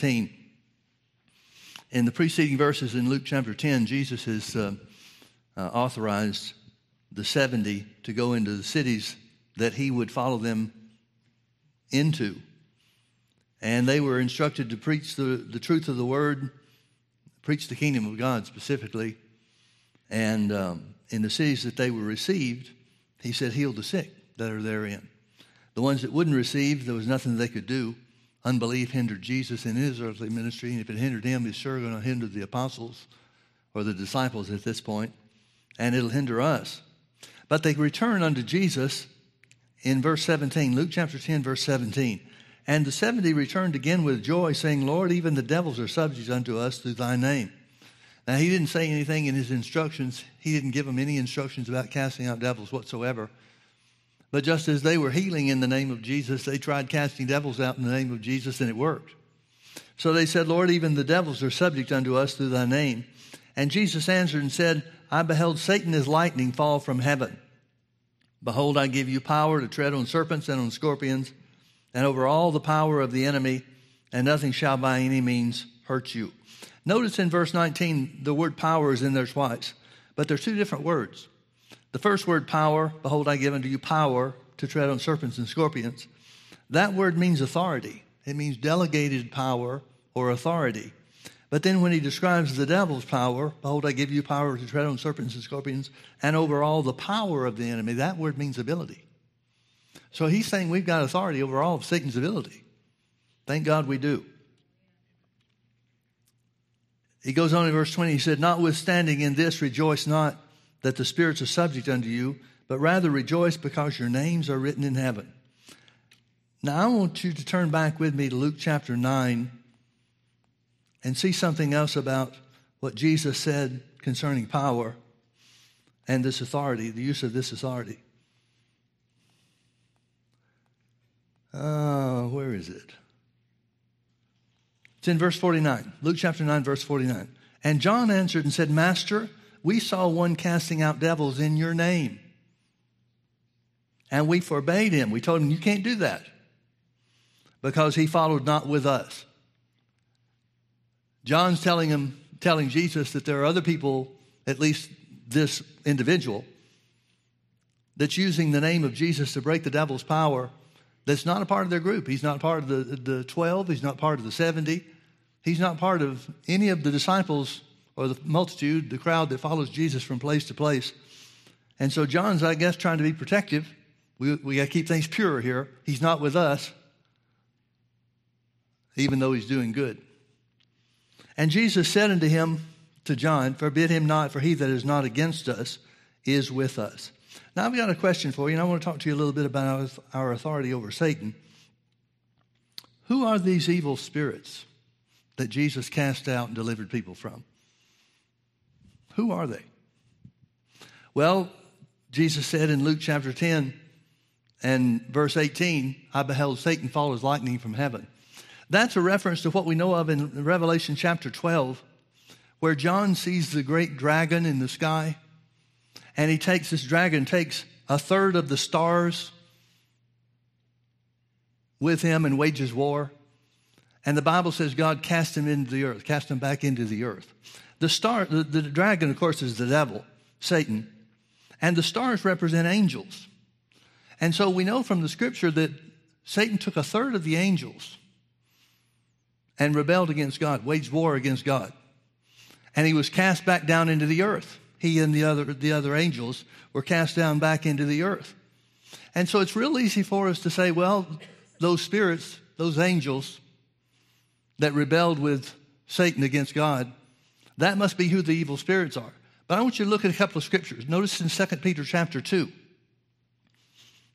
17. In the preceding verses in Luke chapter 10, Jesus has uh, uh, authorized the 70 to go into the cities that he would follow them into. And they were instructed to preach the, the truth of the word, preach the kingdom of God specifically. And um, in the cities that they were received, he said, heal the sick that are therein. The ones that wouldn't receive, there was nothing they could do. Unbelief hindered Jesus in his earthly ministry, and if it hindered him, it's sure going to hinder the apostles or the disciples at this point, and it'll hinder us. But they return unto Jesus in verse 17, Luke chapter 10, verse 17. And the 70 returned again with joy, saying, Lord, even the devils are subject unto us through thy name. Now, he didn't say anything in his instructions. He didn't give them any instructions about casting out devils whatsoever. But just as they were healing in the name of Jesus, they tried casting devils out in the name of Jesus, and it worked. So they said, Lord, even the devils are subject unto us through thy name. And Jesus answered and said, I beheld Satan as lightning fall from heaven. Behold, I give you power to tread on serpents and on scorpions, and over all the power of the enemy, and nothing shall by any means hurt you. Notice in verse 19, the word power is in there twice, but there's two different words. The first word, power, behold, I give unto you power to tread on serpents and scorpions. That word means authority, it means delegated power or authority. But then when he describes the devil's power, behold, I give you power to tread on serpents and scorpions and over all the power of the enemy, that word means ability. So he's saying we've got authority over all of Satan's ability. Thank God we do. He goes on in verse 20, he said, Notwithstanding in this, rejoice not that the spirits are subject unto you, but rather rejoice because your names are written in heaven. Now, I want you to turn back with me to Luke chapter 9 and see something else about what Jesus said concerning power and this authority, the use of this authority. Uh, where is it? It's in verse 49, Luke chapter 9, verse 49. And John answered and said, Master, we saw one casting out devils in your name. And we forbade him. We told him, You can't do that because he followed not with us. John's telling him, telling Jesus that there are other people, at least this individual, that's using the name of Jesus to break the devil's power that's not a part of their group. He's not part of the, the 12, he's not part of the 70, he's not part of any of the disciples or the multitude, the crowd that follows Jesus from place to place. And so John's, I guess, trying to be protective. We, we got to keep things pure here. He's not with us, even though he's doing good. And Jesus said unto him, to John, Forbid him not, for he that is not against us is with us. Now, I've got a question for you, and I want to talk to you a little bit about our authority over Satan. Who are these evil spirits that Jesus cast out and delivered people from? Who are they? Well, Jesus said in Luke chapter 10 and verse 18, I beheld Satan fall as lightning from heaven. That's a reference to what we know of in Revelation chapter 12, where John sees the great dragon in the sky. And he takes this dragon, takes a third of the stars with him and wages war. And the Bible says God cast him into the earth, cast him back into the earth. The star, the, the dragon, of course, is the devil, Satan, and the stars represent angels. And so we know from the scripture that Satan took a third of the angels and rebelled against God, waged war against God. And he was cast back down into the earth. He and the other, the other angels were cast down back into the earth. And so it's real easy for us to say, well, those spirits, those angels that rebelled with Satan against God, that must be who the evil spirits are. But I want you to look at a couple of scriptures. Notice in 2 Peter chapter 2.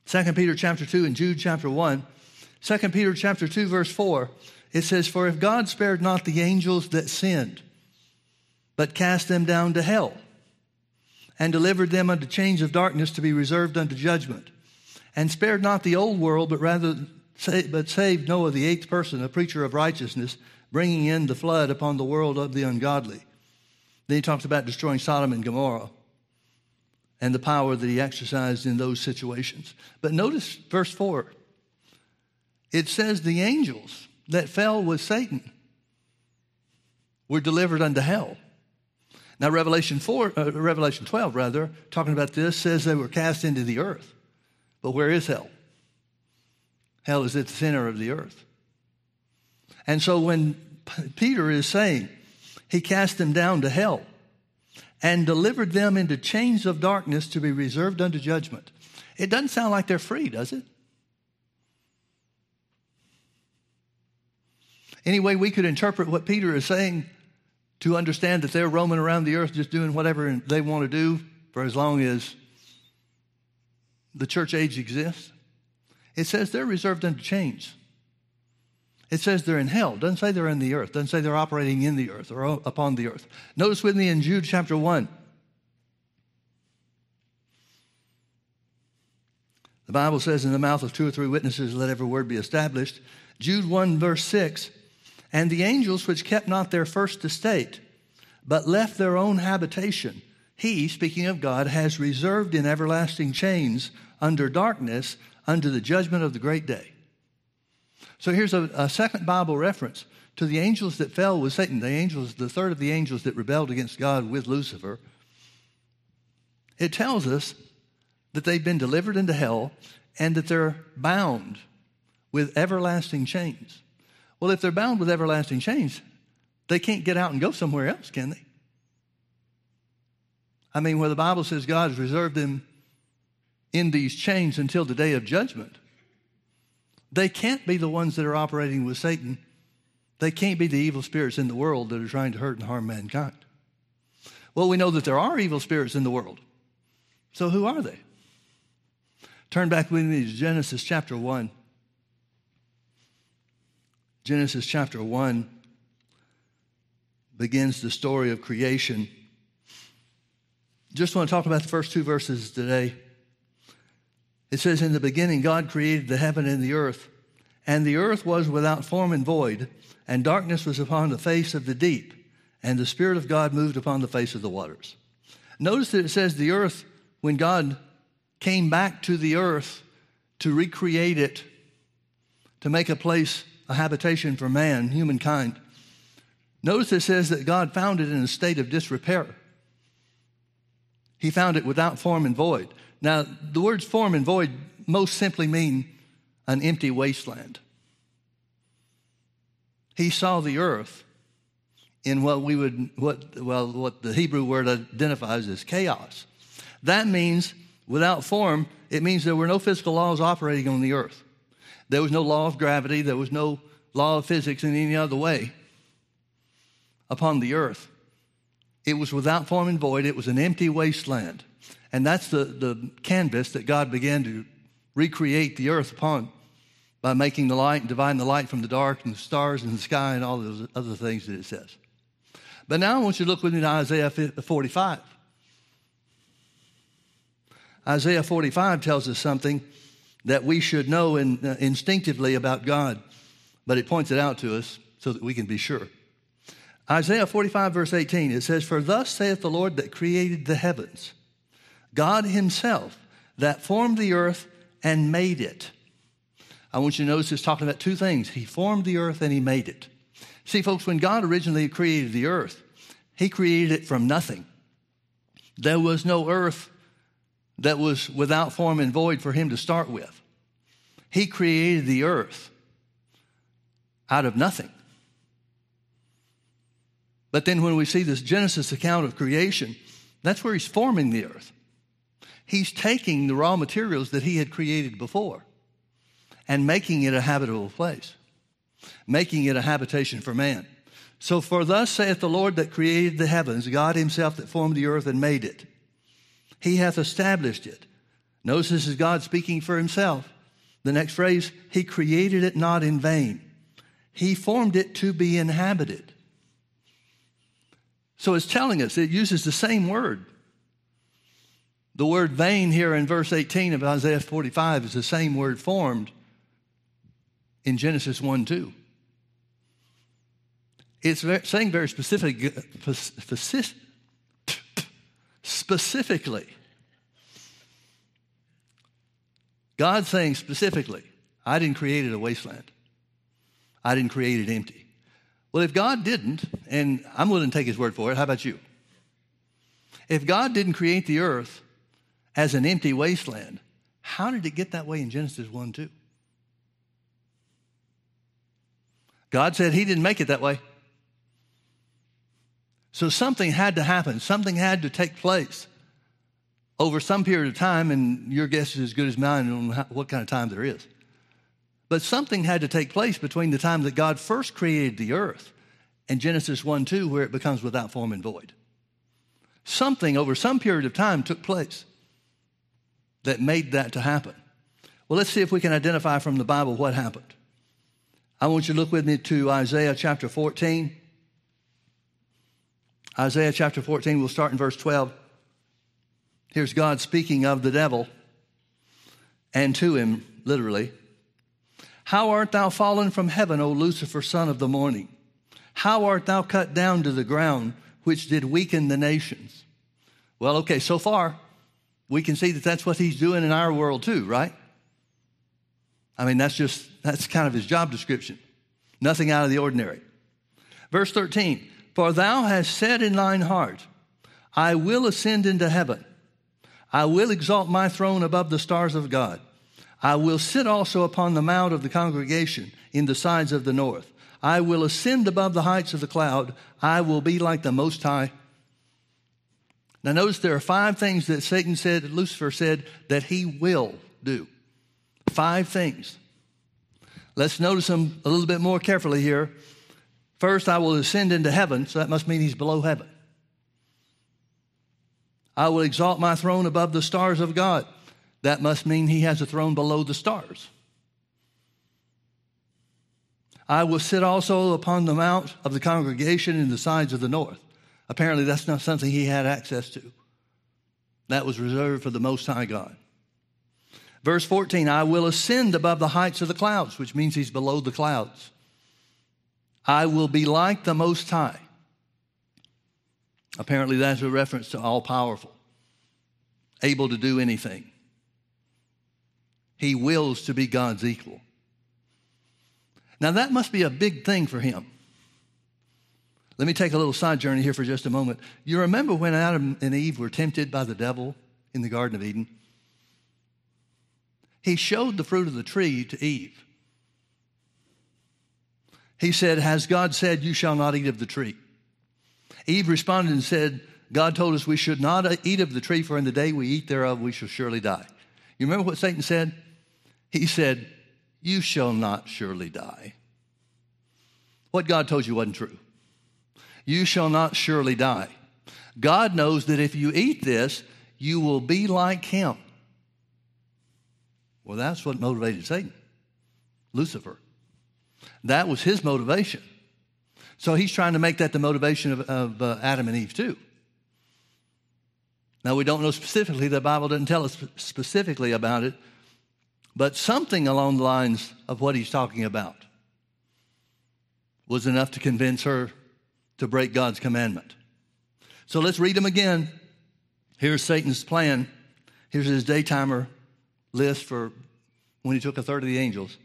2 Peter chapter 2 and Jude chapter 1. 2 Peter chapter 2 verse 4. It says, For if God spared not the angels that sinned, but cast them down to hell, and delivered them unto chains of darkness to be reserved unto judgment, and spared not the old world, but rather but saved Noah, the eighth person, a preacher of righteousness, bringing in the flood upon the world of the ungodly. Then he talks about destroying Sodom and Gomorrah and the power that he exercised in those situations. But notice verse 4. It says the angels that fell with Satan were delivered unto hell. Now, Revelation 4, uh, Revelation 12, rather, talking about this, says they were cast into the earth. But where is hell? Hell is at the center of the earth. And so when Peter is saying he cast them down to hell and delivered them into chains of darkness to be reserved unto judgment, it doesn't sound like they're free, does it? Any way we could interpret what Peter is saying to understand that they're roaming around the earth just doing whatever they want to do for as long as the church age exists. It says they're reserved unto chains. It says they're in hell. Doesn't say they're in the earth. Doesn't say they're operating in the earth or upon the earth. Notice with me in Jude chapter 1. The Bible says, In the mouth of two or three witnesses, let every word be established. Jude 1, verse 6 And the angels which kept not their first estate, but left their own habitation, he, speaking of God, has reserved in everlasting chains under darkness unto the judgment of the great day. So here's a, a, second Bible reference to the angels that fell with Satan, the angels, the third of the angels that rebelled against God with Lucifer. It tells us that they've been delivered into hell and that they're bound with everlasting chains. Well, if they're bound with everlasting chains, they can't get out and go somewhere else, can they? I mean, where the Bible says God has reserved them in these chains until the day of judgment, they can't be the ones that are operating with Satan. They can't be the evil spirits in the world that are trying to hurt and harm mankind. Well, we know that there are evil spirits in the world. So who are they? Turn back with me to Genesis chapter 1. Genesis chapter 1 begins the story of creation. Just want to talk about the first two verses today. It says, In the beginning, God created the heaven and the earth, and the earth was without form and void, and darkness was upon the face of the deep, and the Spirit of God moved upon the face of the waters. Notice that it says the earth, when God came back to the earth to recreate it, to make a place, a habitation for man, humankind. Notice it says that God found it in a state of disrepair. He found it without form and void. Now, the words form and void most simply mean an empty wasteland. He saw the earth in what we would, what, well, what the Hebrew word identifies as chaos. That means Without form, it means there were no physical laws operating on the earth. There was no law of gravity, there was no law of physics in any other way upon the earth. It was without form and void, it was an empty wasteland. And that's the, the canvas that God began to recreate the earth upon by making the light and dividing the light from the dark and the stars and the sky and all those other things that it says. But now I want you to look with me to Isaiah 45. Isaiah 45 tells us something that we should know in, uh, instinctively about God, but it points it out to us so that we can be sure. Isaiah 45, verse 18, it says, For thus saith the Lord that created the heavens, God Himself that formed the earth and made it. I want you to notice it's talking about two things. He formed the earth and He made it. See, folks, when God originally created the earth, He created it from nothing. There was no earth that was without form and void for him to start with. He created the earth out of nothing. But then when we see this Genesis account of creation, that's where he's forming the earth. He's taking the raw materials that he had created before and making it a habitable place, making it a habitation for man. So, for thus saith the Lord that created the heavens, God himself that formed the earth and made it. He hath established it. Notice this is God speaking for himself. The next phrase, He created it not in vain. He formed it to be inhabited. So it's telling us, it uses the same word. The word vain here in verse 18 of Isaiah 45 is the same word formed in Genesis 1 2. It's saying very specific, uh, specifically. God saying specifically, I didn't create it a wasteland. I didn't create it empty. Well, if God didn't, and I'm willing to take his word for it, how about you? If God didn't create the earth as an empty wasteland, how did it get that way in Genesis 1 2? God said he didn't make it that way. So something had to happen, something had to take place over some period of time, and your guess is as good as mine on what kind of time there is. But something had to take place between the time that God first created the earth and Genesis 1 2, where it becomes without form and void. Something over some period of time took place that made that to happen. Well, let's see if we can identify from the Bible what happened. I want you to look with me to Isaiah chapter 14. Isaiah chapter 14, we'll start in verse 12. Here's God speaking of the devil and to him, literally. How art thou fallen from heaven, O Lucifer, son of the morning? How art thou cut down to the ground, which did weaken the nations? Well, okay, so far, we can see that that's what he's doing in our world too, right? I mean, that's just, that's kind of his job description. Nothing out of the ordinary. Verse 13 For thou hast said in thine heart, I will ascend into heaven. I will exalt my throne above the stars of God. I will sit also upon the mount of the congregation in the sides of the north. I will ascend above the heights of the cloud. I will be like the Most High. Now, notice there are five things that Satan said, Lucifer said, that he will do. Five things. Let's notice them a little bit more carefully here. First, I will ascend into heaven, so that must mean he's below heaven. I will exalt my throne above the stars of God. That must mean he has a throne below the stars. I will sit also upon the mount of the congregation in the sides of the north. Apparently, that's not something he had access to. That was reserved for the Most High God. Verse 14, I will ascend above the heights of the clouds, which means he's below the clouds. I will be like the Most High. Apparently, that's a reference to all powerful, able to do anything. He wills to be God's equal. Now, that must be a big thing for him. Let me take a little side journey here for just a moment. You remember when Adam and Eve were tempted by the devil in the Garden of Eden? He showed the fruit of the tree to Eve. He said, Has God said, You shall not eat of the tree? Eve responded and said, God told us we should not eat of the tree, for in the day we eat thereof, we shall surely die. You remember what Satan said? He said, You shall not surely die. What God told you wasn't true. You shall not surely die. God knows that if you eat this, you will be like him. Well, that's what motivated Satan, Lucifer. That was his motivation. So he's trying to make that the motivation of, of uh, Adam and Eve, too. Now, we don't know specifically, the Bible doesn't tell us specifically about it, but something along the lines of what he's talking about was enough to convince her to break God's commandment. So let's read them again. Here's Satan's plan. Here's his daytimer list for when he took a third of the angels.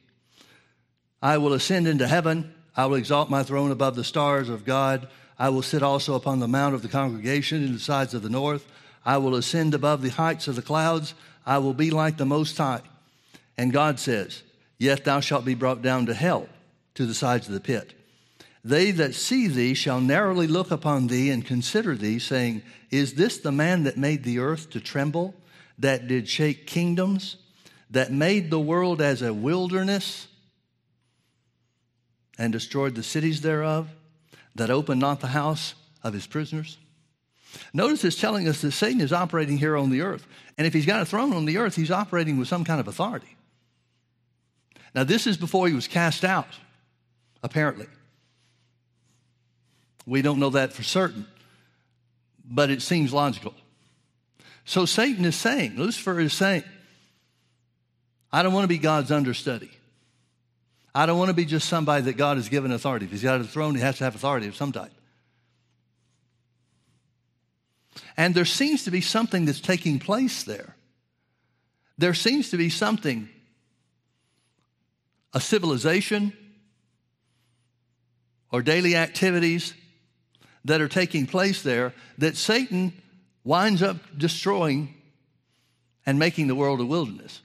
I will ascend into heaven. I will exalt my throne above the stars of God. I will sit also upon the mount of the congregation in the sides of the north. I will ascend above the heights of the clouds. I will be like the Most High. And God says, Yet thou shalt be brought down to hell, to the sides of the pit. They that see thee shall narrowly look upon thee and consider thee, saying, Is this the man that made the earth to tremble, that did shake kingdoms, that made the world as a wilderness, and destroyed the cities thereof, that opened not the house of his prisoners? Notice it's telling us that Satan is operating here on the earth. And if he's got a throne on the earth, he's operating with some kind of authority. Now, this is before he was cast out, apparently. We don't know that for certain, but it seems logical. So Satan is saying, Lucifer is saying, I don't want to be God's understudy. I don't want to be just somebody that God has given authority. If he's got a throne, he has to have authority of some type. And there seems to be something that's taking place there. There seems to be something, a civilization, or daily activities that are taking place there that Satan winds up destroying and making the world a wilderness.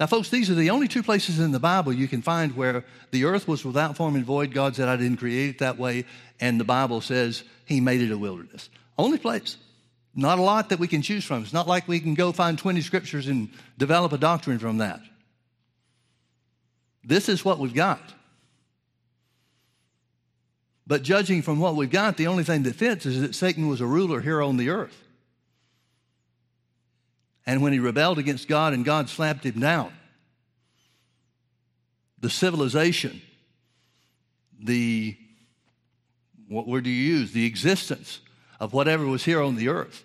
Now, folks, these are the only two places in the Bible you can find where the earth was without form and void. God said, I didn't create it that way. And the Bible says He made it a wilderness. Only place. Not a lot that we can choose from. It's not like we can go find 20 scriptures and develop a doctrine from that. This is what we've got. But judging from what we've got, the only thing that fits is that Satan was a ruler here on the earth. And when he rebelled against God and God slapped him down, the civilization, the, what word do you use? The existence of whatever was here on the earth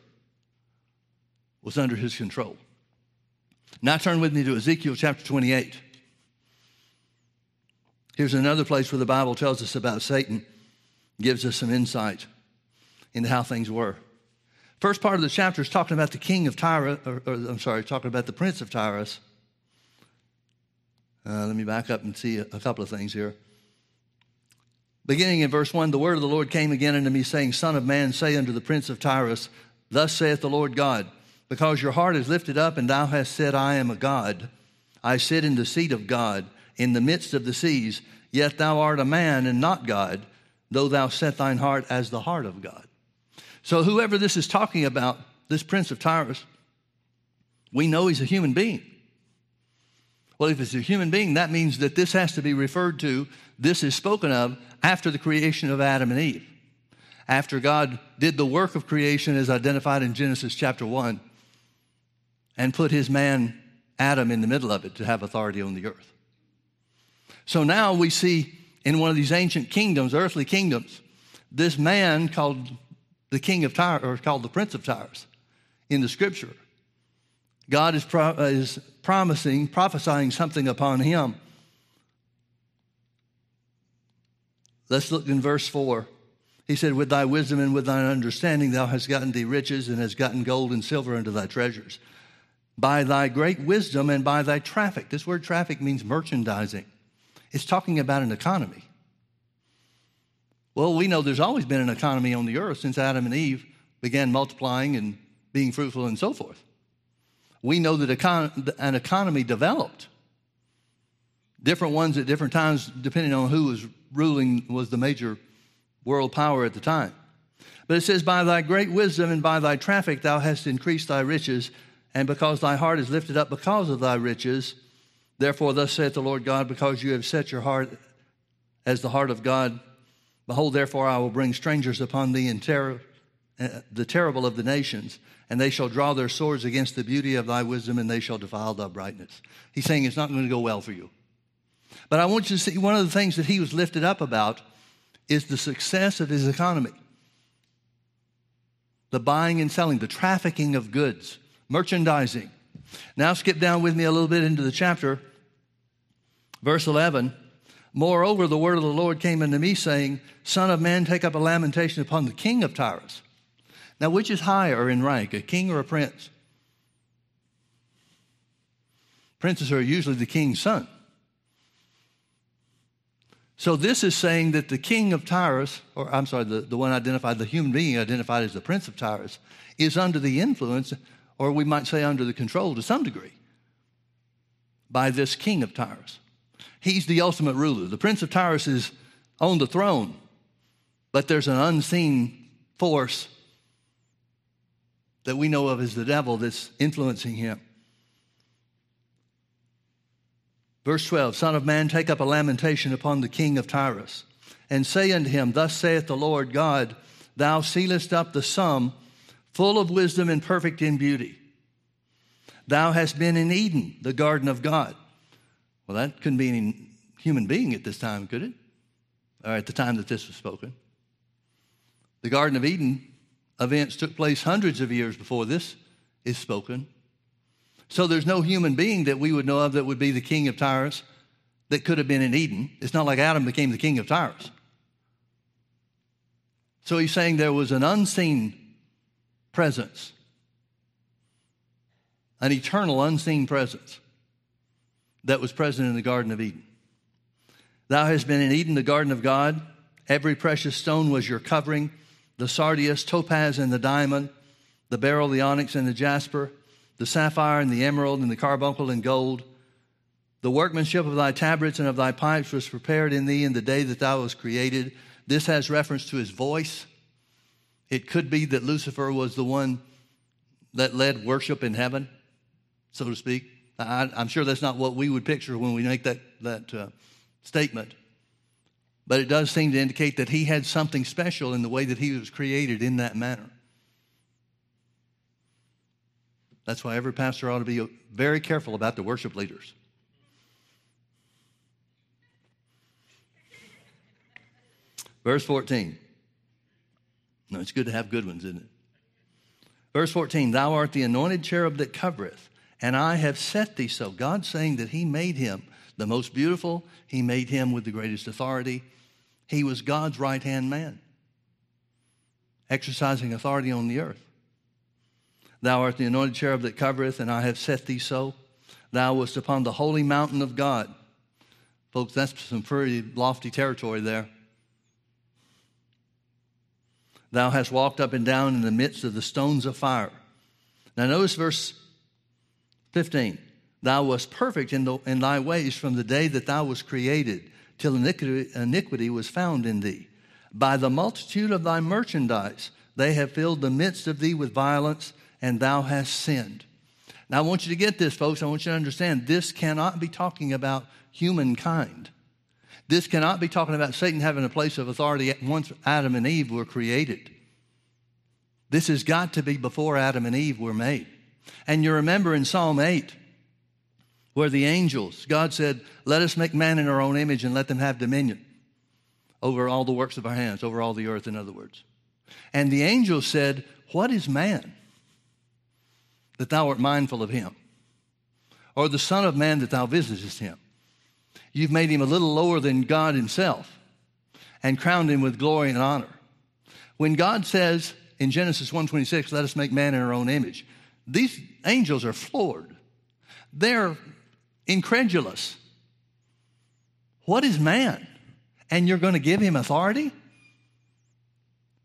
was under his control. Now turn with me to Ezekiel chapter 28. Here's another place where the Bible tells us about Satan gives us some insight into how things were. First part of the chapter is talking about the king of Tyrus, or, or, I'm sorry, talking about the prince of Tyrus. Uh, let me back up and see a, a couple of things here. Beginning in verse 1, the word of the Lord came again unto me, saying, Son of man, say unto the prince of Tyrus, Thus saith the Lord God, because your heart is lifted up, and thou hast said, I am a God. I sit in the seat of God, in the midst of the seas, yet thou art a man and not God though thou set thine heart as the heart of God. So, whoever this is talking about, this prince of Tyrus, we know he's a human being. Well, if it's a human being, that means that this has to be referred to, this is spoken of after the creation of Adam and Eve. After God did the work of creation as identified in Genesis chapter 1 and put his man Adam in the middle of it to have authority on the earth. So now we see in one of these ancient kingdoms, earthly kingdoms, this man called the king of Tyre, or called the prince of Tyrus in the scripture. God is, pro- uh, is promising, prophesying something upon him. Let's look in verse 4. He said, With thy wisdom and with thine understanding, thou hast gotten thee riches and hast gotten gold and silver into thy treasures. By thy great wisdom and by thy traffic. This word traffic means merchandising. It's talking about an economy. Well, we know there's always been an economy on the earth since Adam and Eve began multiplying and being fruitful and so forth. We know that econ- an economy developed. Different ones at different times, depending on who was ruling, was the major world power at the time. But it says, By thy great wisdom and by thy traffic thou hast increased thy riches, and because thy heart is lifted up because of thy riches, Therefore, thus saith the Lord God, because you have set your heart as the heart of God, behold, therefore I will bring strangers upon thee in terror, uh, the terrible of the nations, and they shall draw their swords against the beauty of thy wisdom, and they shall defile thy brightness. He's saying it's not going to go well for you. But I want you to see one of the things that he was lifted up about is the success of his economy the buying and selling, the trafficking of goods, merchandising. Now, skip down with me a little bit into the chapter. Verse 11 Moreover, the word of the Lord came unto me, saying, Son of man, take up a lamentation upon the king of Tyrus. Now, which is higher in rank, a king or a prince? Princes are usually the king's son. So, this is saying that the king of Tyrus, or I'm sorry, the, the one identified, the human being identified as the prince of Tyrus, is under the influence, or we might say under the control to some degree, by this king of Tyrus. He's the ultimate ruler. The prince of Tyrus is on the throne, but there's an unseen force that we know of as the devil that's influencing him. Verse 12 Son of man, take up a lamentation upon the king of Tyrus, and say unto him, Thus saith the Lord God, Thou sealest up the sum, full of wisdom and perfect in beauty. Thou hast been in Eden, the garden of God. Well, that couldn't be any human being at this time, could it? Or at the time that this was spoken. The Garden of Eden events took place hundreds of years before this is spoken. So there's no human being that we would know of that would be the king of Tyrus that could have been in Eden. It's not like Adam became the king of Tyrus. So he's saying there was an unseen presence, an eternal unseen presence that was present in the Garden of Eden. Thou hast been in Eden, the garden of God. Every precious stone was your covering the sardius, topaz, and the diamond, the beryl, the onyx, and the jasper, the sapphire, and the emerald, and the carbuncle, and gold. The workmanship of thy tabrets and of thy pipes was prepared in thee in the day that thou was created. This has reference to his voice. It could be that Lucifer was the one that led worship in heaven, so to speak. I, am sure that's not what we would picture when we make that, that uh, statement. But it does seem to indicate that he had something special in the way that he was created in that manner. That's why every pastor ought to be very careful about the worship leaders. Verse 14. No, it's good to have good ones, isn't it? Verse 14 Thou art the anointed cherub that covereth, and I have set thee so. God saying that He made him the most beautiful, He made him with the greatest authority. He was God's right hand man, exercising authority on the earth. Thou art the anointed cherub that covereth, and I have set thee so. Thou wast upon the holy mountain of God. Folks, that's some pretty lofty territory there. Thou hast walked up and down in the midst of the stones of fire. Now, notice verse 15. Thou wast perfect in, the, in thy ways from the day that thou wast created, till iniquity, iniquity was found in thee. By the multitude of thy merchandise, they have filled the midst of thee with violence, and thou hast sinned. Now, I want you to get this, folks. I want you to understand this cannot be talking about humankind. This cannot be talking about Satan having a place of authority once Adam and Eve were created. This has got to be before Adam and Eve were made. And you remember in Psalm 8, where the angels, God said, Let us make man in our own image and let them have dominion over all the works of our hands, over all the earth, in other words. And the angels said, What is man that thou art mindful of him? Or the Son of Man that thou visitest him? You've made him a little lower than God himself and crowned him with glory and honor. When God says in Genesis 1:26, let us make man in our own image, these angels are floored. They're incredulous. What is man? And you're going to give him authority?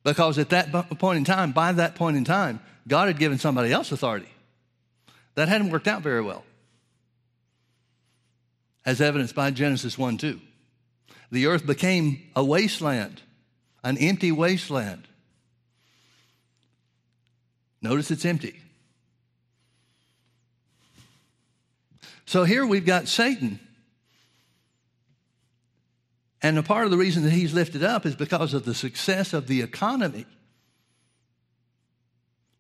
Because at that point in time, by that point in time, God had given somebody else authority. That hadn't worked out very well as evidenced by Genesis 1 2. The earth became a wasteland, an empty wasteland. Notice it's empty. So here we've got Satan. And a part of the reason that he's lifted up is because of the success of the economy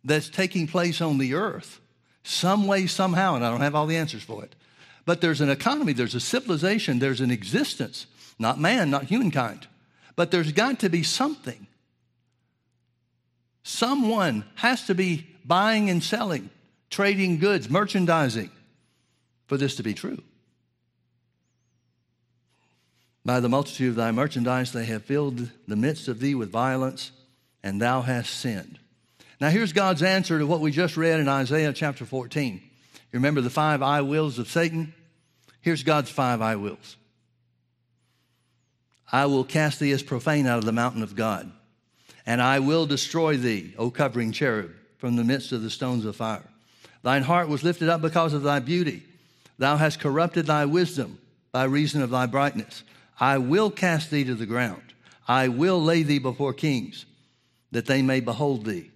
that's taking place on the earth. Some way, somehow, and I don't have all the answers for it. But there's an economy, there's a civilization, there's an existence. Not man, not humankind. But there's got to be something. Someone has to be buying and selling, trading goods, merchandising for this to be true. By the multitude of thy merchandise, they have filled the midst of thee with violence, and thou hast sinned. Now, here's God's answer to what we just read in Isaiah chapter 14. You remember the five I wills of Satan? Here's God's five I wills I will cast thee as profane out of the mountain of God, and I will destroy thee, O covering cherub, from the midst of the stones of fire. Thine heart was lifted up because of thy beauty. Thou hast corrupted thy wisdom by reason of thy brightness. I will cast thee to the ground. I will lay thee before kings, that they may behold thee.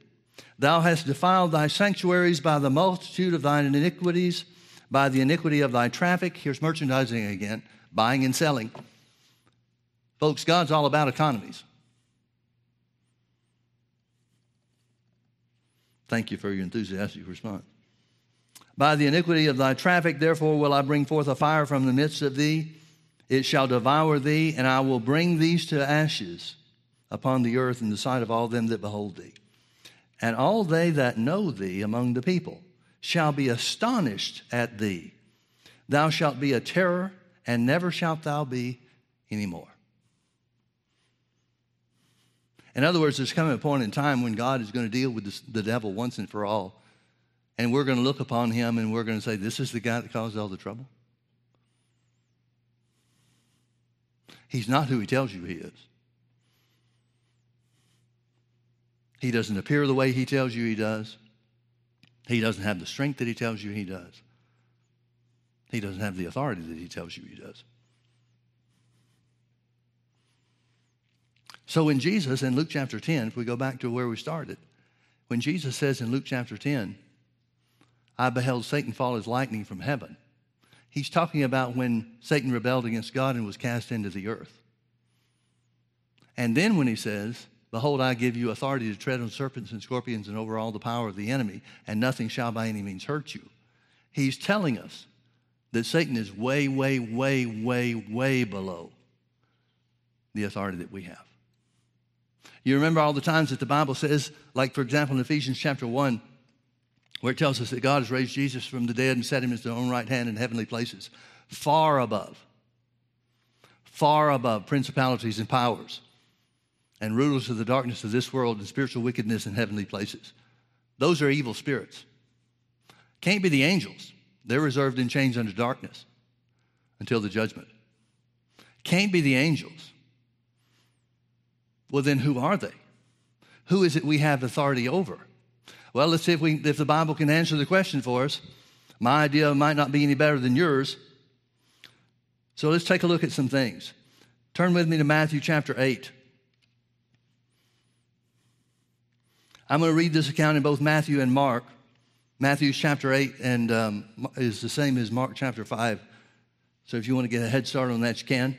Thou hast defiled thy sanctuaries by the multitude of thine iniquities by the iniquity of thy traffic. Here's merchandising again, buying and selling. Folks, God's all about economies. Thank you for your enthusiastic response. By the iniquity of thy traffic, therefore, will I bring forth a fire from the midst of thee. It shall devour thee, and I will bring these to ashes upon the earth in the sight of all them that behold thee. And all they that know thee among the people shall be astonished at thee. Thou shalt be a terror, and never shalt thou be anymore. In other words, there's coming a point in time when God is going to deal with the devil once and for all. And we're going to look upon him and we're going to say, This is the guy that caused all the trouble. He's not who he tells you he is. He doesn't appear the way he tells you he does. He doesn't have the strength that he tells you he does. He doesn't have the authority that he tells you he does. So when Jesus in Luke chapter 10, if we go back to where we started, when Jesus says in Luke chapter 10, I beheld Satan fall as lightning from heaven, he's talking about when Satan rebelled against God and was cast into the earth. And then when he says, Behold, I give you authority to tread on serpents and scorpions and over all the power of the enemy, and nothing shall by any means hurt you. He's telling us that Satan is way, way, way, way, way below the authority that we have. You remember all the times that the Bible says, like for example in Ephesians chapter 1, where it tells us that God has raised Jesus from the dead and set him at his own right hand in heavenly places, far above, far above principalities and powers and rulers of the darkness of this world and spiritual wickedness in heavenly places. Those are evil spirits. Can't be the angels. They're reserved in chains under darkness until the judgment. Can't be the angels. Well, then who are they? Who is it we have authority over? Well, let's see if, we, if the Bible can answer the question for us. My idea might not be any better than yours. So let's take a look at some things. Turn with me to Matthew chapter 8. I'm going to read this account in both Matthew and Mark. Matthew chapter 8 and um, is the same as Mark chapter 5. So if you want to get a head start on that, you can.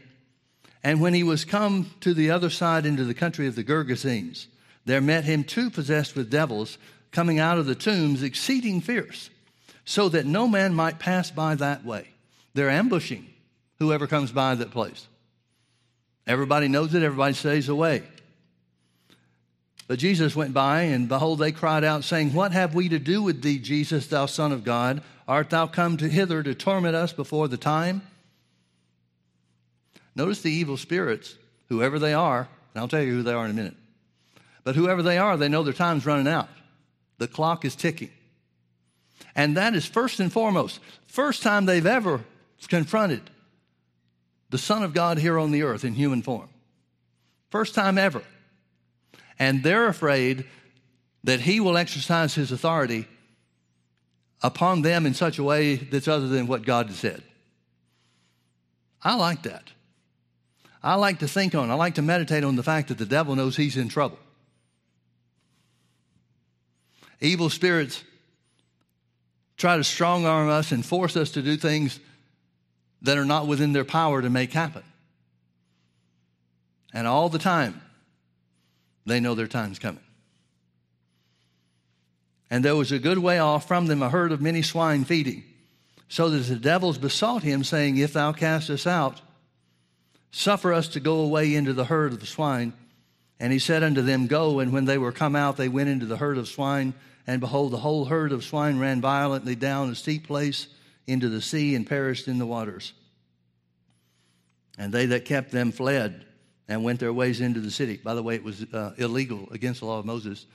And when he was come to the other side into the country of the Gergesenes, there met him two possessed with devils coming out of the tombs, exceeding fierce, so that no man might pass by that way. They're ambushing whoever comes by that place. Everybody knows it, everybody stays away. But Jesus went by, and behold, they cried out, saying, What have we to do with thee, Jesus, thou Son of God? Art thou come to hither to torment us before the time? Notice the evil spirits, whoever they are, and I'll tell you who they are in a minute. But whoever they are, they know their time's running out. The clock is ticking. And that is first and foremost, first time they've ever confronted the Son of God here on the earth in human form. First time ever. And they're afraid that he will exercise his authority upon them in such a way that's other than what God has said. I like that. I like to think on, I like to meditate on the fact that the devil knows he's in trouble. Evil spirits try to strong arm us and force us to do things that are not within their power to make happen. And all the time, they know their time's coming. And there was a good way off from them a herd of many swine feeding, so that the devils besought him, saying, If thou cast us out, Suffer us to go away into the herd of the swine. And he said unto them, Go. And when they were come out, they went into the herd of swine. And behold, the whole herd of swine ran violently down a steep place into the sea and perished in the waters. And they that kept them fled and went their ways into the city. By the way, it was uh, illegal against the law of Moses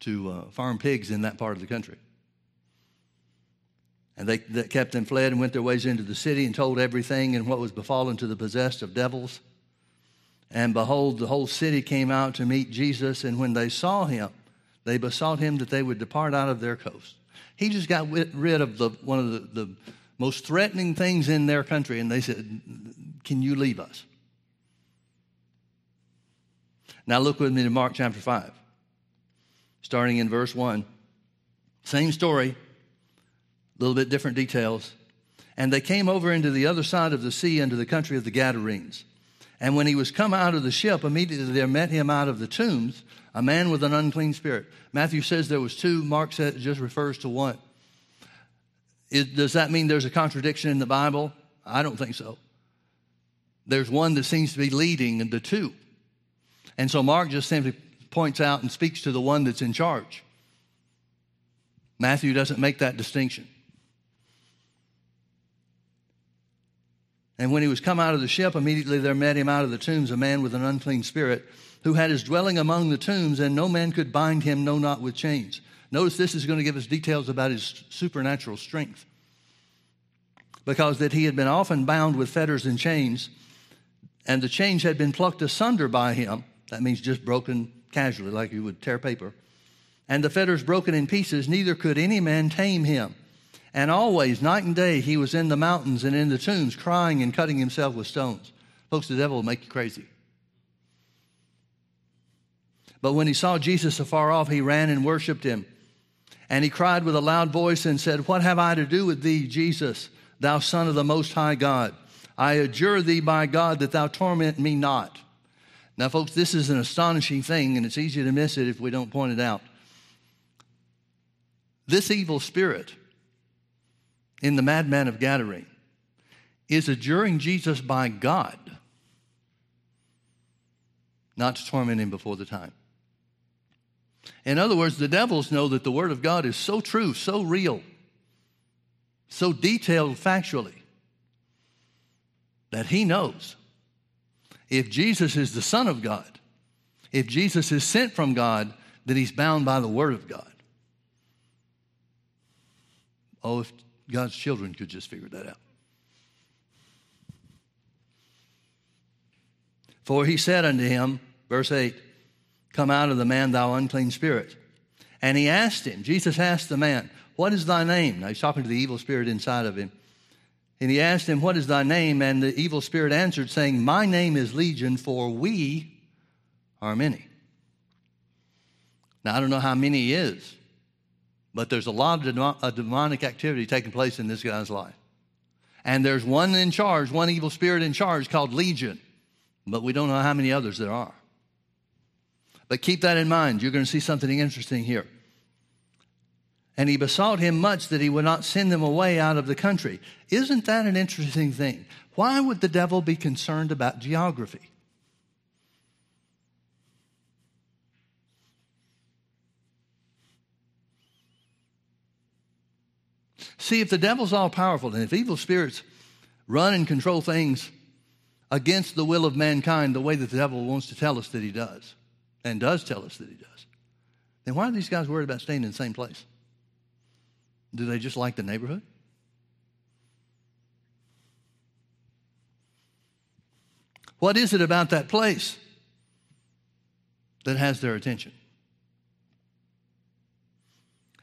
to uh, farm pigs in that part of the country. And they that kept them fled and went their ways into the city and told everything and what was befallen to the possessed of devils. And behold, the whole city came out to meet Jesus, and when they saw him, they besought him that they would depart out of their coast. He just got rid of the, one of the, the most threatening things in their country, and they said, Can you leave us? Now look with me to Mark chapter 5, starting in verse 1. Same story, a little bit different details. And they came over into the other side of the sea into the country of the Gadarenes. And when he was come out of the ship, immediately there met him out of the tombs a man with an unclean spirit. Matthew says there was two. Mark says, it just refers to one. It, does that mean there's a contradiction in the Bible? I don't think so. There's one that seems to be leading the two. And so Mark just simply points out and speaks to the one that's in charge. Matthew doesn't make that distinction. And when he was come out of the ship, immediately there met him out of the tombs a man with an unclean spirit, who had his dwelling among the tombs, and no man could bind him, no, not with chains. Notice this is going to give us details about his supernatural strength. Because that he had been often bound with fetters and chains, and the chains had been plucked asunder by him. That means just broken casually, like you would tear paper. and the fetters broken in pieces, neither could any man tame him. And always, night and day, he was in the mountains and in the tombs, crying and cutting himself with stones. Folks, the devil will make you crazy. But when he saw Jesus afar off, he ran and worshiped him. And he cried with a loud voice and said, What have I to do with thee, Jesus, thou Son of the Most High God? I adjure thee by God that thou torment me not. Now, folks, this is an astonishing thing, and it's easy to miss it if we don't point it out. This evil spirit in the madman of Gadarene is adjuring Jesus by God not to torment him before the time. In other words, the devils know that the Word of God is so true, so real, so detailed factually, that he knows if Jesus is the Son of God, if Jesus is sent from God, then he's bound by the Word of God. Oh, if God's children could just figure that out. For he said unto him, verse 8, Come out of the man, thou unclean spirit. And he asked him, Jesus asked the man, What is thy name? Now he's talking to the evil spirit inside of him. And he asked him, What is thy name? And the evil spirit answered, saying, My name is Legion, for we are many. Now, I don't know how many he is, but there's a lot of demonic activity taking place in this guy's life. And there's one in charge, one evil spirit in charge called Legion, but we don't know how many others there are. But keep that in mind. You're going to see something interesting here. And he besought him much that he would not send them away out of the country. Isn't that an interesting thing? Why would the devil be concerned about geography? See, if the devil's all powerful and if evil spirits run and control things against the will of mankind the way that the devil wants to tell us that he does, and does tell us that he does, then why are these guys worried about staying in the same place? Do they just like the neighborhood? What is it about that place that has their attention?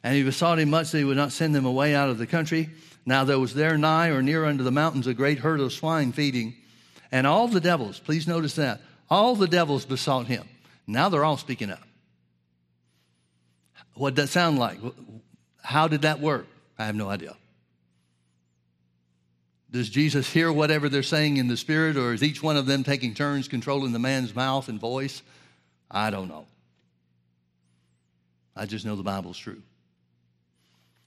And he besought him much that he would not send them away out of the country. Now there was there nigh or near unto the mountains a great herd of swine feeding. And all the devils, please notice that, all the devils besought him. Now they're all speaking up. What does that sound like? How did that work? I have no idea. Does Jesus hear whatever they're saying in the spirit, or is each one of them taking turns controlling the man's mouth and voice? I don't know. I just know the Bible's true.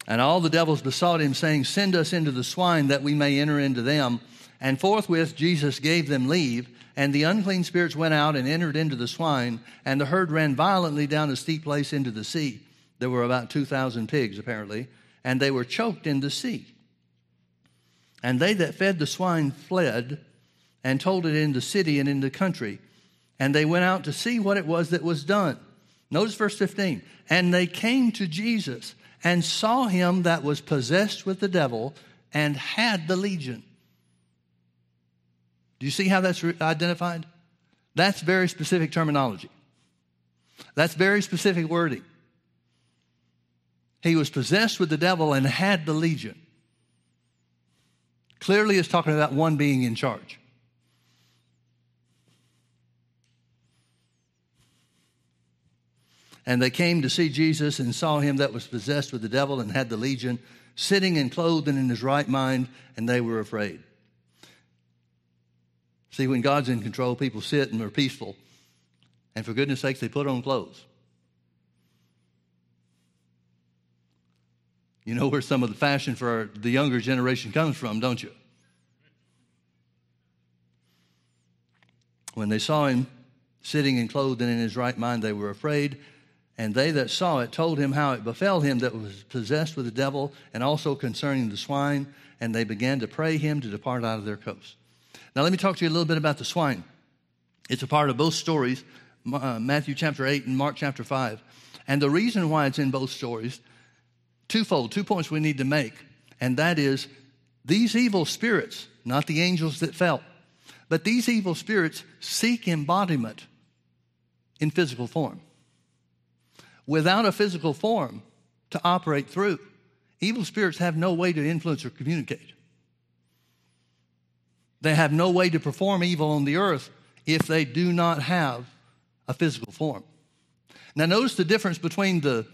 And all the devils besought him, saying, Send us into the swine that we may enter into them. And forthwith Jesus gave them leave. And the unclean spirits went out and entered into the swine, and the herd ran violently down a steep place into the sea. There were about 2,000 pigs, apparently, and they were choked in the sea. And they that fed the swine fled and told it in the city and in the country. And they went out to see what it was that was done. Notice verse 15. And they came to Jesus and saw him that was possessed with the devil and had the legion. Do you see how that's identified? That's very specific terminology. That's very specific wording. He was possessed with the devil and had the legion. Clearly, it's talking about one being in charge. And they came to see Jesus and saw him that was possessed with the devil and had the legion, sitting and clothed and in his right mind, and they were afraid. See, when God's in control, people sit and are peaceful. And for goodness sakes, they put on clothes. You know where some of the fashion for our, the younger generation comes from, don't you? When they saw him sitting and clothed and in his right mind, they were afraid. And they that saw it told him how it befell him that was possessed with the devil, and also concerning the swine. And they began to pray him to depart out of their coast. Now, let me talk to you a little bit about the swine. It's a part of both stories, uh, Matthew chapter 8 and Mark chapter 5. And the reason why it's in both stories twofold, two points we need to make, and that is these evil spirits, not the angels that fell, but these evil spirits seek embodiment in physical form. Without a physical form to operate through. Evil spirits have no way to influence or communicate. They have no way to perform evil on the earth if they do not have a physical form. Now, notice the difference between the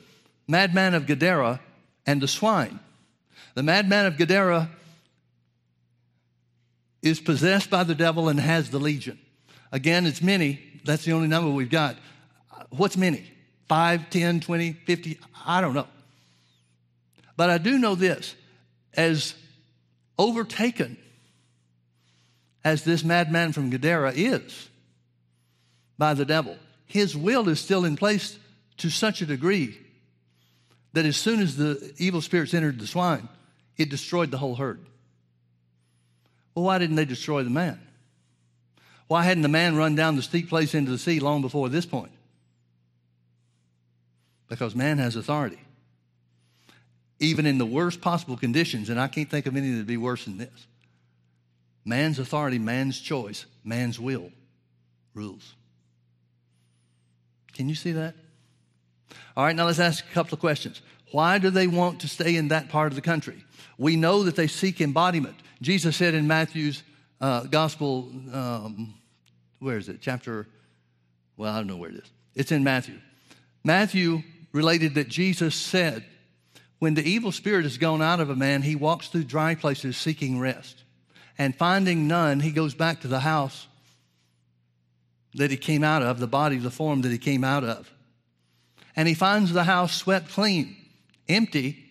madman of Gadara and the swine. The madman of Gadara is possessed by the devil and has the legion. Again, it's many. That's the only number we've got. What's many? 5, 10, 20, 50? I don't know. But I do know this as overtaken as this madman from Gadara is by the devil, his will is still in place to such a degree that as soon as the evil spirits entered the swine, it destroyed the whole herd. Well, why didn't they destroy the man? Why hadn't the man run down the steep place into the sea long before this point? Because man has authority. Even in the worst possible conditions, and I can't think of anything that would be worse than this. Man's authority, man's choice, man's will rules. Can you see that? All right, now let's ask a couple of questions. Why do they want to stay in that part of the country? We know that they seek embodiment. Jesus said in Matthew's uh, gospel, um, where is it? Chapter, well, I don't know where it is. It's in Matthew. Matthew related that Jesus said, when the evil spirit has gone out of a man, he walks through dry places seeking rest and finding none, he goes back to the house that he came out of, the body, the form that he came out of. And he finds the house swept clean, empty,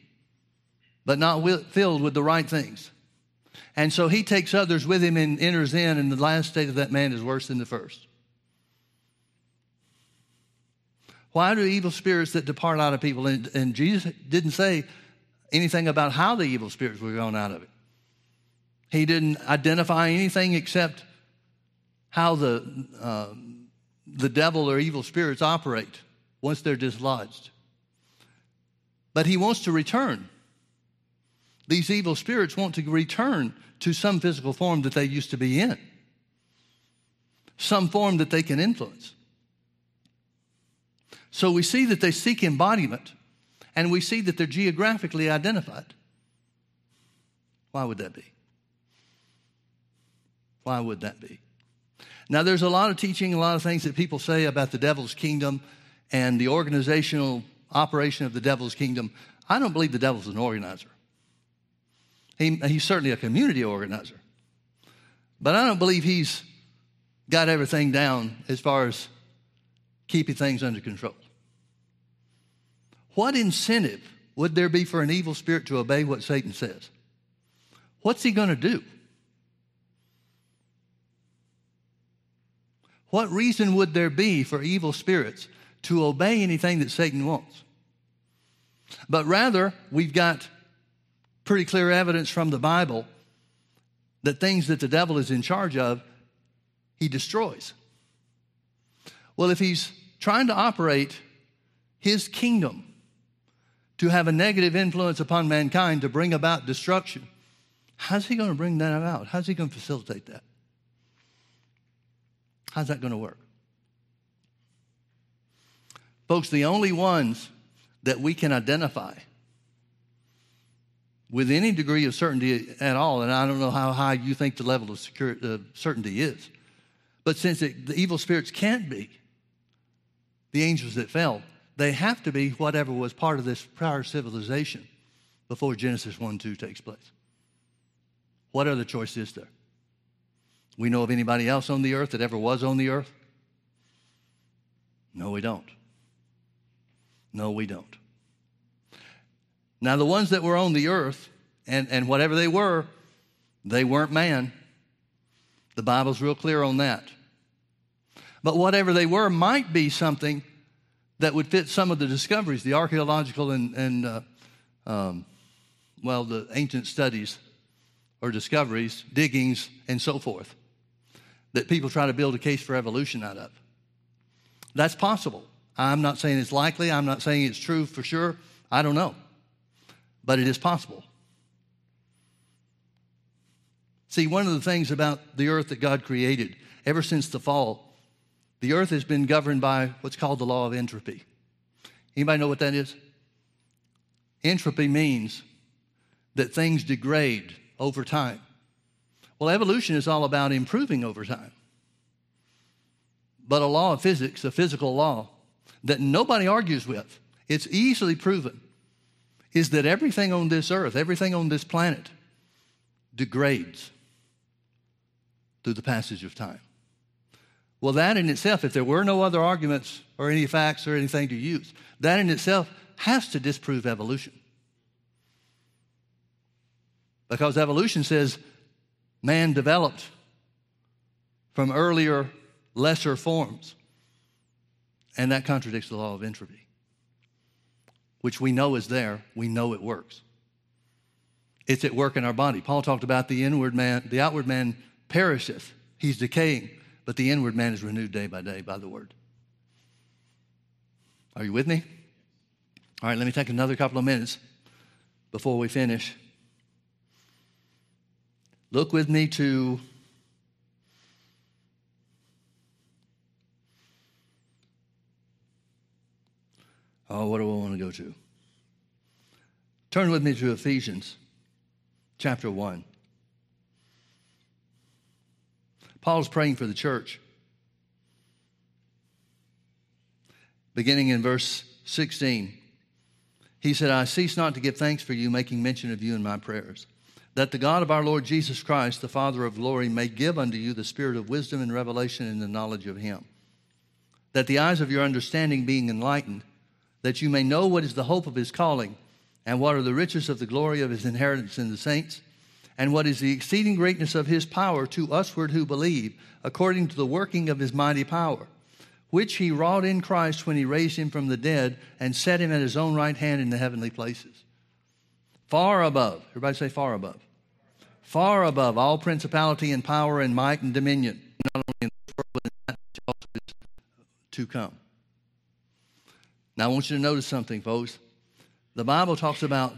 but not filled with the right things. And so he takes others with him and enters in, and the last state of that man is worse than the first. Why do evil spirits that depart out of people? And, and Jesus didn't say anything about how the evil spirits were going out of it. He didn't identify anything except how the, uh, the devil or evil spirits operate once they're dislodged. But he wants to return. These evil spirits want to return to some physical form that they used to be in, some form that they can influence. So we see that they seek embodiment, and we see that they're geographically identified. Why would that be? Why would that be? Now, there's a lot of teaching, a lot of things that people say about the devil's kingdom and the organizational operation of the devil's kingdom. I don't believe the devil's an organizer. He, he's certainly a community organizer. But I don't believe he's got everything down as far as keeping things under control. What incentive would there be for an evil spirit to obey what Satan says? What's he going to do? What reason would there be for evil spirits to obey anything that Satan wants? But rather, we've got pretty clear evidence from the Bible that things that the devil is in charge of, he destroys. Well, if he's trying to operate his kingdom to have a negative influence upon mankind to bring about destruction, how's he going to bring that about? How's he going to facilitate that? How's that going to work? Folks, the only ones that we can identify with any degree of certainty at all, and I don't know how high you think the level of security, uh, certainty is, but since it, the evil spirits can't be the angels that fell, they have to be whatever was part of this prior civilization before Genesis 1 2 takes place. What other choice is there? We know of anybody else on the earth that ever was on the earth? No, we don't. No, we don't. Now, the ones that were on the earth, and, and whatever they were, they weren't man. The Bible's real clear on that. But whatever they were might be something that would fit some of the discoveries, the archaeological and, and uh, um, well, the ancient studies or discoveries, diggings, and so forth that people try to build a case for evolution out of. That's possible. I'm not saying it's likely. I'm not saying it's true for sure. I don't know. But it is possible. See, one of the things about the earth that God created, ever since the fall, the earth has been governed by what's called the law of entropy. Anybody know what that is? Entropy means that things degrade over time. Well, evolution is all about improving over time. But a law of physics, a physical law that nobody argues with, it's easily proven, is that everything on this earth, everything on this planet, degrades through the passage of time. Well, that in itself, if there were no other arguments or any facts or anything to use, that in itself has to disprove evolution. Because evolution says man developed from earlier, lesser forms. And that contradicts the law of entropy, which we know is there. We know it works. It's at work in our body. Paul talked about the inward man, the outward man perisheth, he's decaying, but the inward man is renewed day by day by the word. Are you with me? All right, let me take another couple of minutes before we finish. Look with me to Oh, what do I want to go to? Turn with me to Ephesians chapter 1. Paul's praying for the church. Beginning in verse 16, he said, I cease not to give thanks for you, making mention of you in my prayers that the God of our Lord Jesus Christ, the Father of glory, may give unto you the spirit of wisdom and revelation in the knowledge of him, that the eyes of your understanding being enlightened, that you may know what is the hope of his calling, and what are the riches of the glory of his inheritance in the saints, and what is the exceeding greatness of his power to usward who believe, according to the working of his mighty power, which he wrought in Christ when he raised him from the dead and set him at his own right hand in the heavenly places. Far above, everybody say far above far above all principality and power and might and dominion, not only in this world, but in that which also is to come. Now, I want you to notice something, folks. The Bible talks about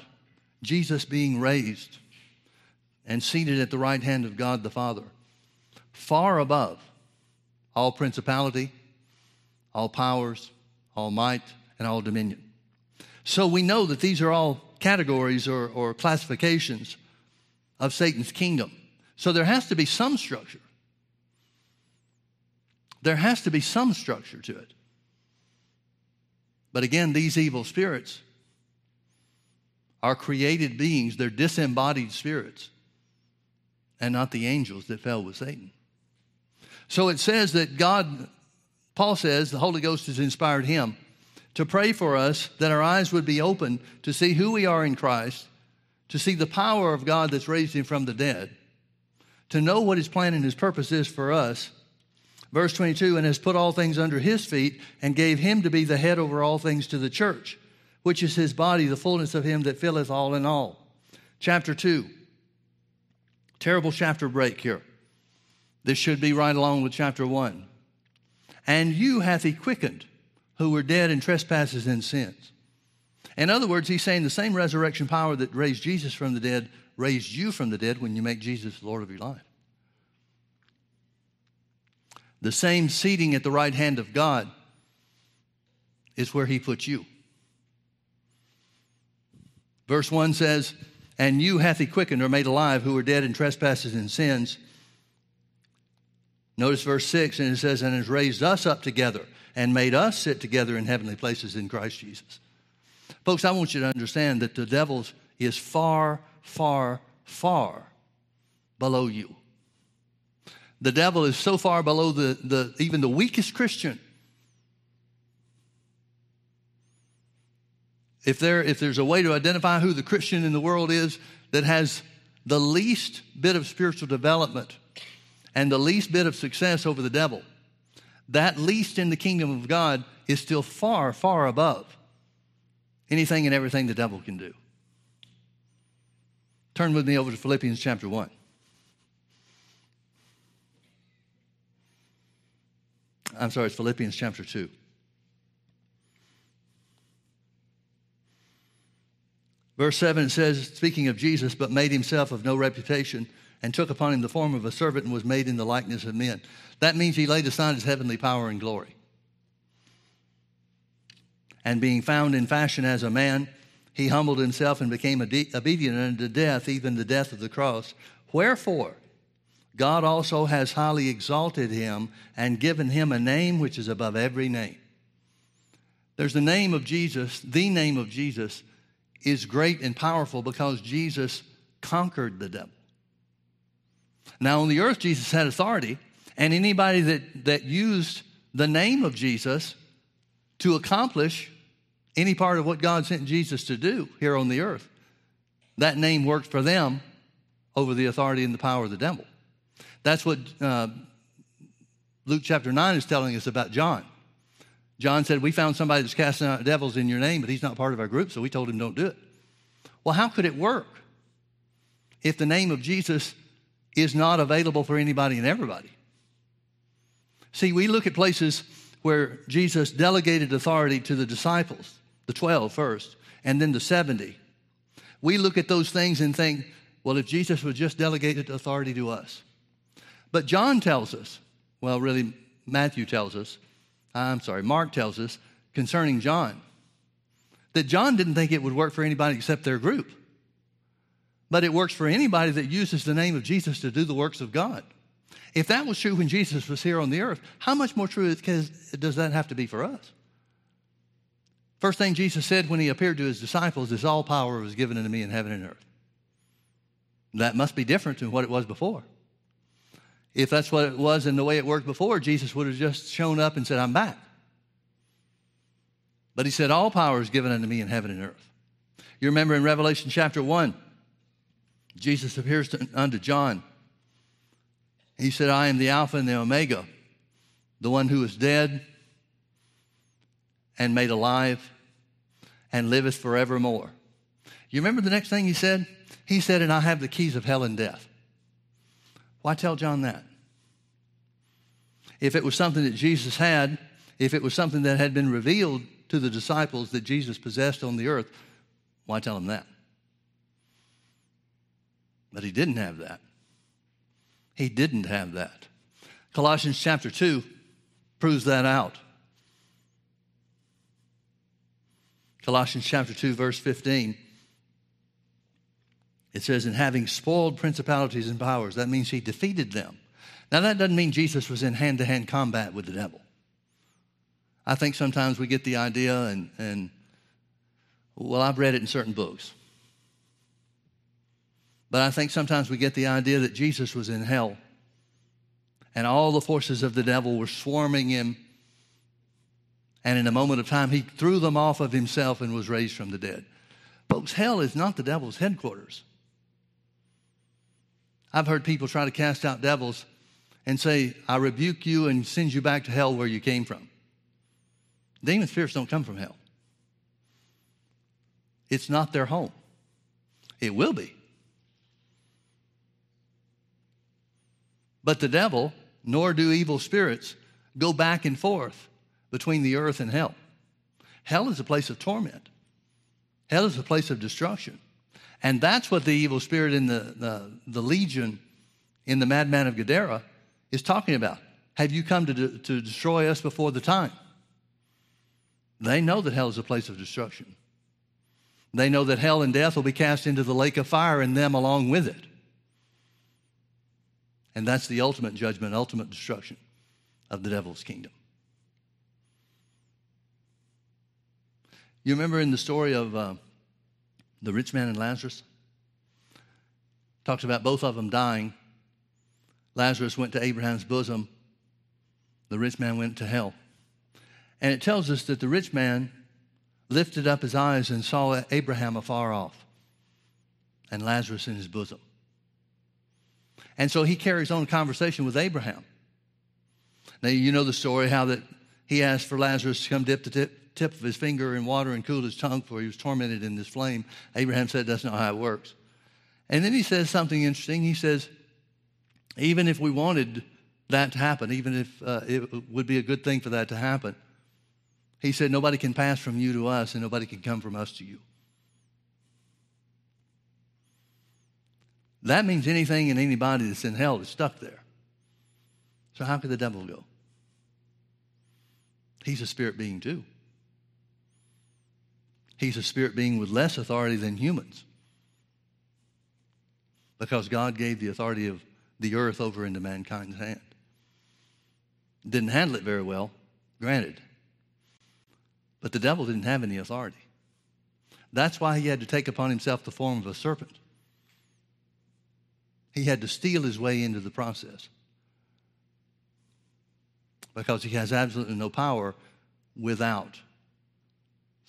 Jesus being raised and seated at the right hand of God the Father, far above all principality, all powers, all might, and all dominion. So we know that these are all categories or, or classifications of Satan's kingdom. So there has to be some structure. There has to be some structure to it. But again, these evil spirits are created beings, they're disembodied spirits, and not the angels that fell with Satan. So it says that God, Paul says, the Holy Ghost has inspired him to pray for us that our eyes would be open to see who we are in Christ to see the power of God that's raised him from the dead, to know what his plan and his purpose is for us. Verse 22 and has put all things under his feet and gave him to be the head over all things to the church, which is his body, the fullness of him that filleth all in all. Chapter 2. Terrible chapter break here. This should be right along with chapter 1. And you hath he quickened, who were dead in trespasses and sins in other words, he's saying the same resurrection power that raised Jesus from the dead raised you from the dead when you make Jesus Lord of your life. The same seating at the right hand of God is where he puts you. Verse 1 says, And you hath he quickened or made alive who were dead in trespasses and sins. Notice verse 6, and it says, And has raised us up together and made us sit together in heavenly places in Christ Jesus. Folks, I want you to understand that the devil is far, far, far below you. The devil is so far below the, the even the weakest Christian. If, there, if there's a way to identify who the Christian in the world is that has the least bit of spiritual development and the least bit of success over the devil, that least in the kingdom of God is still far, far above anything and everything the devil can do. Turn with me over to Philippians chapter 1. I'm sorry, it's Philippians chapter 2. Verse 7 it says, speaking of Jesus, but made himself of no reputation and took upon him the form of a servant and was made in the likeness of men. That means he laid aside his heavenly power and glory And being found in fashion as a man, he humbled himself and became obedient unto death, even the death of the cross. Wherefore, God also has highly exalted him and given him a name which is above every name. There's the name of Jesus, the name of Jesus is great and powerful because Jesus conquered the devil. Now, on the earth, Jesus had authority, and anybody that, that used the name of Jesus to accomplish any part of what God sent Jesus to do here on the earth, that name worked for them over the authority and the power of the devil. That's what uh, Luke chapter 9 is telling us about John. John said, We found somebody that's casting out devils in your name, but he's not part of our group, so we told him don't do it. Well, how could it work if the name of Jesus is not available for anybody and everybody? See, we look at places where Jesus delegated authority to the disciples, the 12 first, and then the 70. We look at those things and think, well, if Jesus would just delegated authority to us. But John tells us, well, really, Matthew tells us, I'm sorry, Mark tells us concerning John, that John didn't think it would work for anybody except their group. But it works for anybody that uses the name of Jesus to do the works of God. If that was true when Jesus was here on the earth, how much more true does that have to be for us? First thing Jesus said when he appeared to his disciples is, All power was given unto me in heaven and earth. That must be different than what it was before. If that's what it was and the way it worked before, Jesus would have just shown up and said, I'm back. But he said, All power is given unto me in heaven and earth. You remember in Revelation chapter 1, Jesus appears to, unto John. He said, I am the Alpha and the Omega, the one who is dead and made alive and liveth forevermore. You remember the next thing he said? He said, And I have the keys of hell and death. Why tell John that? If it was something that Jesus had, if it was something that had been revealed to the disciples that Jesus possessed on the earth, why tell him that? But he didn't have that. He didn't have that. Colossians chapter 2 proves that out. Colossians chapter 2, verse 15. It says, in having spoiled principalities and powers, that means he defeated them. Now, that doesn't mean Jesus was in hand to hand combat with the devil. I think sometimes we get the idea, and, and well, I've read it in certain books. But I think sometimes we get the idea that Jesus was in hell and all the forces of the devil were swarming him. And in a moment of time, he threw them off of himself and was raised from the dead. Folks, hell is not the devil's headquarters. I've heard people try to cast out devils and say, I rebuke you and send you back to hell where you came from. Demon spirits don't come from hell. It's not their home. It will be. But the devil, nor do evil spirits, go back and forth between the earth and hell. Hell is a place of torment, hell is a place of destruction. And that's what the evil spirit in the, the, the legion in the madman of Gadara is talking about. Have you come to, de- to destroy us before the time? They know that hell is a place of destruction. They know that hell and death will be cast into the lake of fire and them along with it. And that's the ultimate judgment, ultimate destruction of the devil's kingdom. You remember in the story of uh, the rich man and Lazarus. Talks about both of them dying. Lazarus went to Abraham's bosom, the rich man went to hell. And it tells us that the rich man lifted up his eyes and saw Abraham afar off and Lazarus in his bosom. And so he carries on a conversation with Abraham. Now, you know the story how that he asked for Lazarus to come dip the tip, tip of his finger in water and cooled his tongue, for he was tormented in this flame. Abraham said, That's not how it works. And then he says something interesting. He says, Even if we wanted that to happen, even if uh, it would be a good thing for that to happen, he said, Nobody can pass from you to us, and nobody can come from us to you. That means anything and anybody that's in hell is stuck there. So, how could the devil go? He's a spirit being too. He's a spirit being with less authority than humans because God gave the authority of the earth over into mankind's hand. Didn't handle it very well, granted. But the devil didn't have any authority. That's why he had to take upon himself the form of a serpent. He had to steal his way into the process because he has absolutely no power without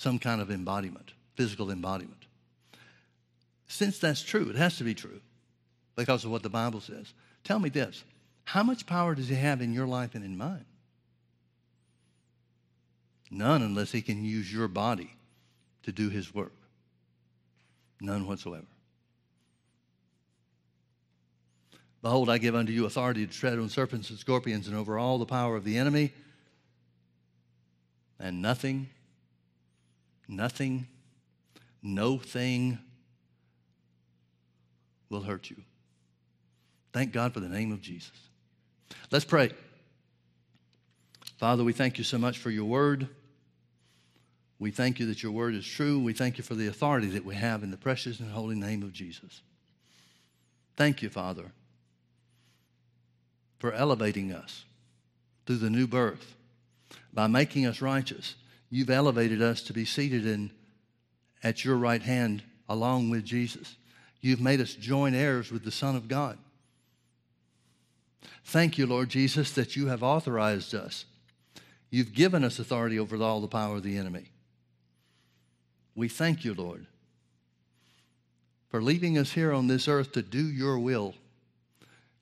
some kind of embodiment, physical embodiment. Since that's true, it has to be true because of what the Bible says. Tell me this how much power does he have in your life and in mine? None unless he can use your body to do his work. None whatsoever. Behold, I give unto you authority to tread on serpents and scorpions and over all the power of the enemy, and nothing, nothing, no thing will hurt you. Thank God for the name of Jesus. Let's pray. Father, we thank you so much for your word. We thank you that your word is true. We thank you for the authority that we have in the precious and holy name of Jesus. Thank you, Father, for elevating us through the new birth. By making us righteous, you've elevated us to be seated in, at your right hand along with Jesus. You've made us joint heirs with the Son of God. Thank you, Lord Jesus, that you have authorized us. You've given us authority over all the power of the enemy. We thank you, Lord, for leaving us here on this earth to do your will,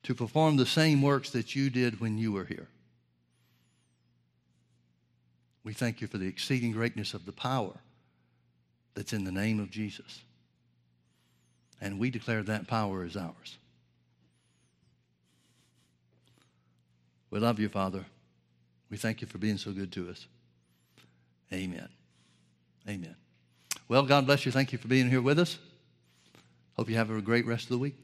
to perform the same works that you did when you were here. We thank you for the exceeding greatness of the power that's in the name of Jesus. And we declare that power is ours. We love you, Father. We thank you for being so good to us. Amen. Amen. Well, God bless you. Thank you for being here with us. Hope you have a great rest of the week.